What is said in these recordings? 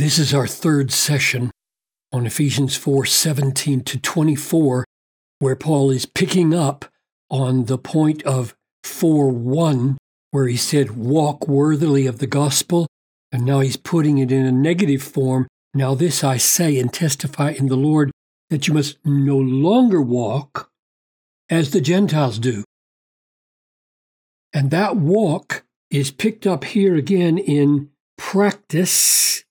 This is our third session on Ephesians 4 17 to 24, where Paul is picking up on the point of 4 1, where he said, Walk worthily of the gospel. And now he's putting it in a negative form. Now, this I say and testify in the Lord that you must no longer walk as the Gentiles do. And that walk is picked up here again in practice,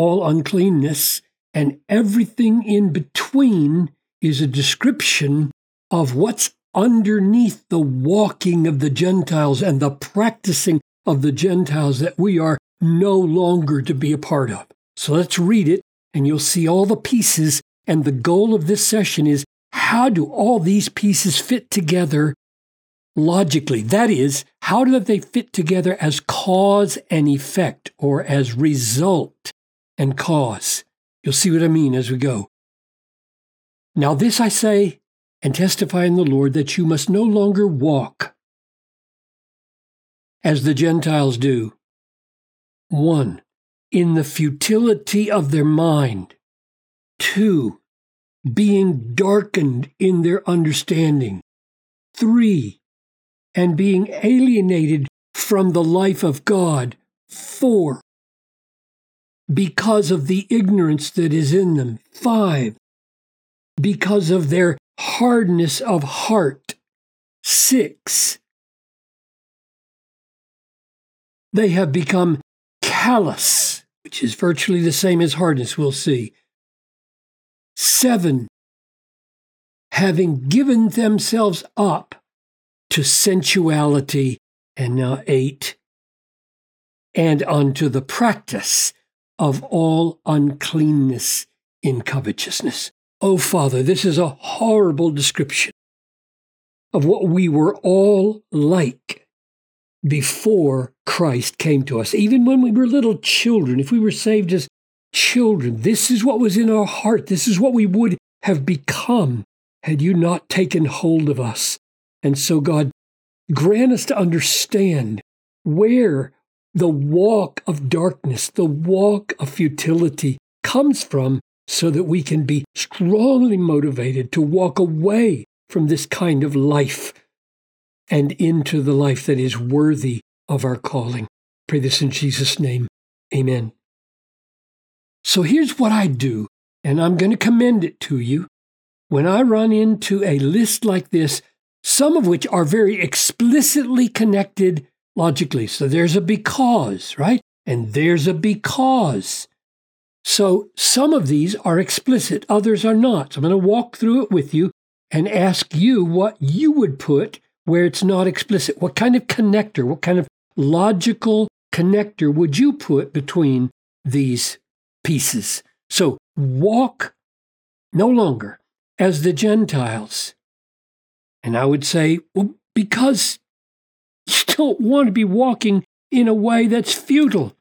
all uncleanness, and everything in between is a description of what's underneath the walking of the Gentiles and the practicing of the Gentiles that we are no longer to be a part of. So let's read it, and you'll see all the pieces. And the goal of this session is how do all these pieces fit together logically? That is, how do they fit together as cause and effect or as result and cause? You'll see what I mean as we go. Now, this I say and testify in the Lord that you must no longer walk as the Gentiles do. One, in the futility of their mind. Two, being darkened in their understanding. Three, and being alienated from the life of God. Four, because of the ignorance that is in them. Five, because of their hardness of heart. Six, they have become callous, which is virtually the same as hardness, we'll see. Seven, having given themselves up to sensuality. And now eight, and unto the practice of all uncleanness in covetousness. Oh, Father, this is a horrible description of what we were all like before Christ came to us. Even when we were little children, if we were saved as children, this is what was in our heart. This is what we would have become had you not taken hold of us. And so, God, grant us to understand where the walk of darkness, the walk of futility comes from so that we can be strongly motivated to walk away from this kind of life and into the life that is worthy of our calling. Pray this in Jesus' name. Amen. So here's what I do, and I'm going to commend it to you. When I run into a list like this, some of which are very explicitly connected logically. So there's a because, right? And there's a because. So some of these are explicit, others are not. So I'm going to walk through it with you and ask you what you would put where it's not explicit. What kind of connector, what kind of logical connector would you put between these pieces? So walk no longer as the Gentiles and I would say, well, because don't want to be walking in a way that's futile.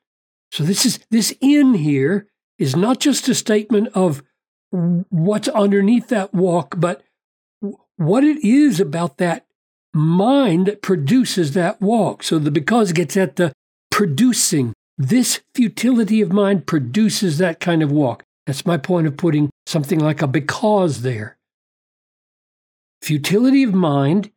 So this is this in here is not just a statement of what's underneath that walk, but what it is about that mind that produces that walk. So the because gets at the producing. This futility of mind produces that kind of walk. That's my point of putting something like a because there futility of mind,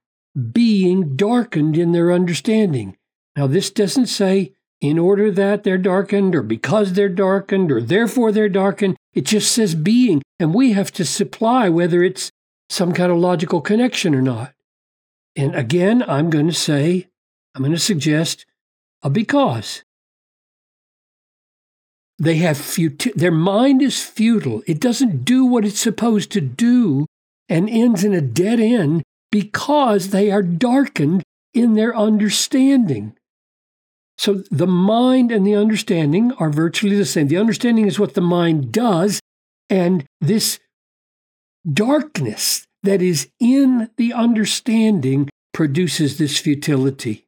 being darkened in their understanding. Now, this doesn't say in order that they're darkened or because they're darkened or therefore they're darkened. It just says being, and we have to supply whether it's some kind of logical connection or not. And again, I'm going to say, I'm going to suggest a because. They have futi- their mind is futile. It doesn't do what it's supposed to do and ends in a dead end because they are darkened in their understanding. So the mind and the understanding are virtually the same. The understanding is what the mind does, and this darkness that is in the understanding produces this futility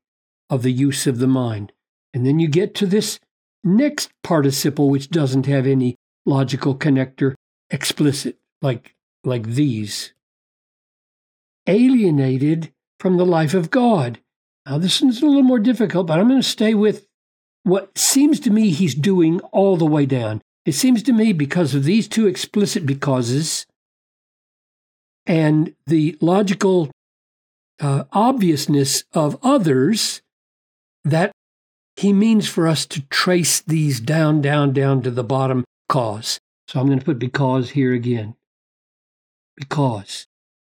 of the use of the mind. And then you get to this next participle, which doesn't have any logical connector explicit, like, like these alienated from the life of God. Now, this is a little more difficult, but I'm going to stay with what seems to me he's doing all the way down. It seems to me because of these two explicit becauses and the logical uh, obviousness of others that he means for us to trace these down, down, down to the bottom cause. So I'm going to put because here again. Because.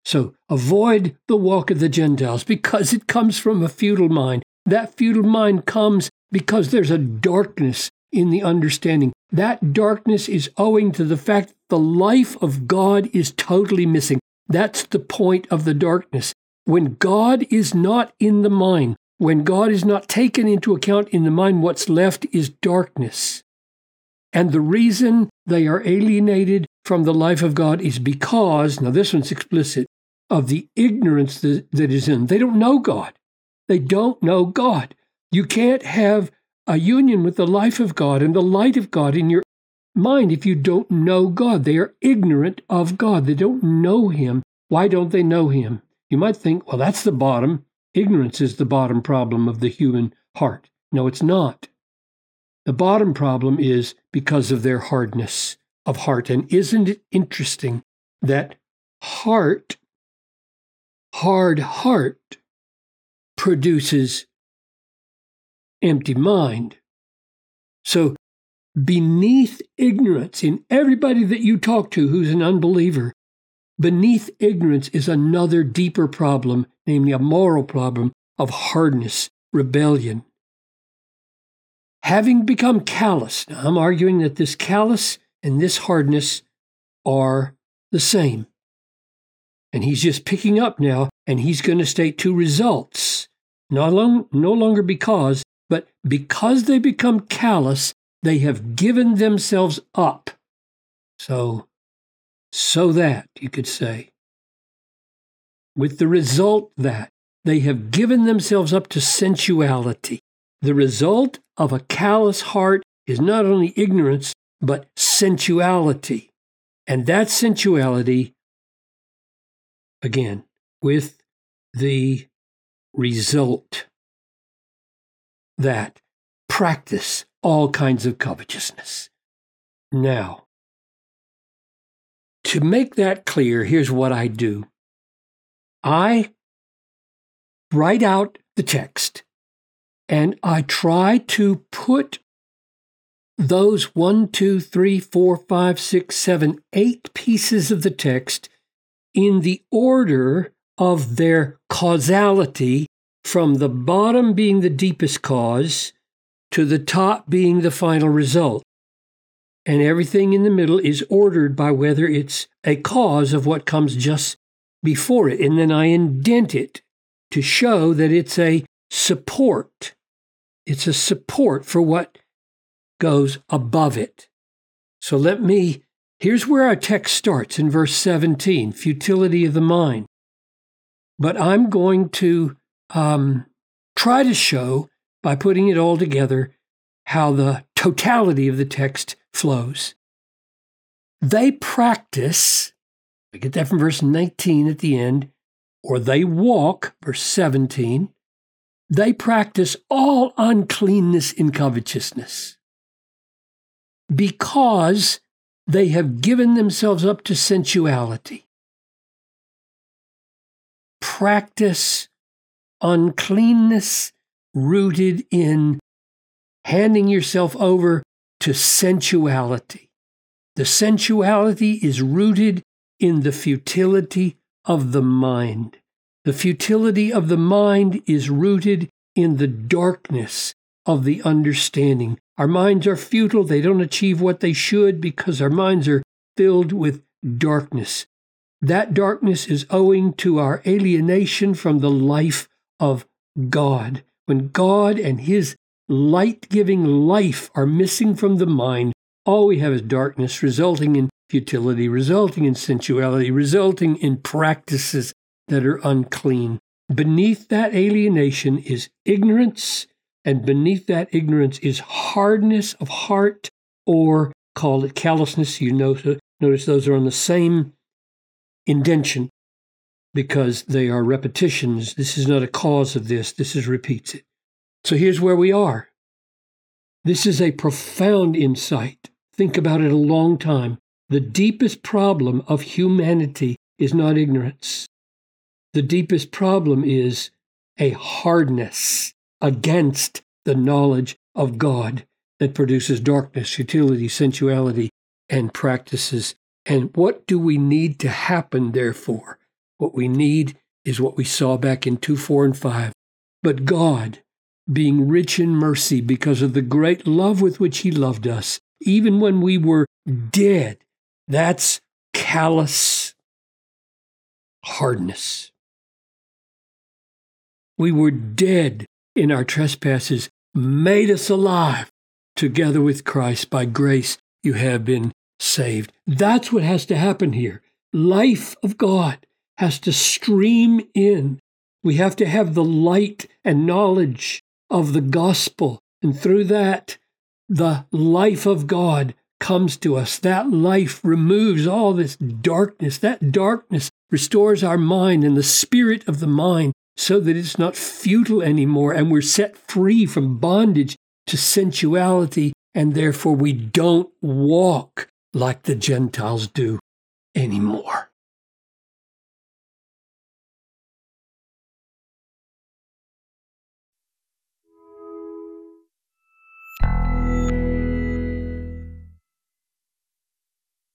So avoid the walk of the Gentiles because it comes from a futile mind. That futile mind comes because there's a darkness in the understanding. That darkness is owing to the fact that the life of God is totally missing. That's the point of the darkness. When God is not in the mind, when God is not taken into account in the mind, what's left is darkness. And the reason they are alienated from the life of God is because, now this one's explicit, of the ignorance that, that is in. They don't know God. They don't know God. You can't have a union with the life of God and the light of God in your mind if you don't know God. They are ignorant of God. They don't know Him. Why don't they know Him? You might think, well, that's the bottom. Ignorance is the bottom problem of the human heart. No, it's not. The bottom problem is because of their hardness of heart. And isn't it interesting that heart, hard heart, produces empty mind? So, beneath ignorance, in everybody that you talk to who's an unbeliever, beneath ignorance is another deeper problem, namely a moral problem of hardness, rebellion. Having become callous, now I'm arguing that this callous and this hardness are the same. And he's just picking up now, and he's going to state two results. Not long, no longer because, but because they become callous, they have given themselves up. So, so that, you could say, with the result that they have given themselves up to sensuality. The result of a callous heart is not only ignorance, but sensuality. And that sensuality, again, with the result that practice all kinds of covetousness. Now, to make that clear, here's what I do I write out the text and I try to put those one, two, three, four, five, six, seven, eight pieces of the text in the order of their causality from the bottom being the deepest cause to the top being the final result. And everything in the middle is ordered by whether it's a cause of what comes just before it. And then I indent it to show that it's a support. It's a support for what goes above it. So let me, here's where our text starts in verse 17 futility of the mind. But I'm going to um, try to show by putting it all together how the totality of the text flows. They practice, I get that from verse 19 at the end, or they walk, verse 17, they practice all uncleanness in covetousness because they have given themselves up to sensuality. Practice uncleanness rooted in handing yourself over to sensuality. The sensuality is rooted in the futility of the mind. The futility of the mind is rooted in the darkness of the understanding. Our minds are futile. They don't achieve what they should because our minds are filled with darkness. That darkness is owing to our alienation from the life of God. When God and His light giving life are missing from the mind, all we have is darkness, resulting in futility, resulting in sensuality, resulting in practices that are unclean. Beneath that alienation is ignorance, and beneath that ignorance is hardness of heart, or call it callousness. You notice, notice those are on the same indention because they are repetitions. This is not a cause of this, this is repeats it. So here's where we are. This is a profound insight. Think about it a long time. The deepest problem of humanity is not ignorance. The deepest problem is a hardness against the knowledge of God that produces darkness, futility, sensuality, and practices. And what do we need to happen, therefore? What we need is what we saw back in 2, 4, and 5. But God, being rich in mercy because of the great love with which He loved us, even when we were dead, that's callous hardness. We were dead in our trespasses, made us alive together with Christ. By grace, you have been saved. That's what has to happen here. Life of God has to stream in. We have to have the light and knowledge of the gospel. And through that, the life of God comes to us. That life removes all this darkness. That darkness restores our mind and the spirit of the mind so that it's not futile anymore and we're set free from bondage to sensuality and therefore we don't walk like the Gentiles do anymore.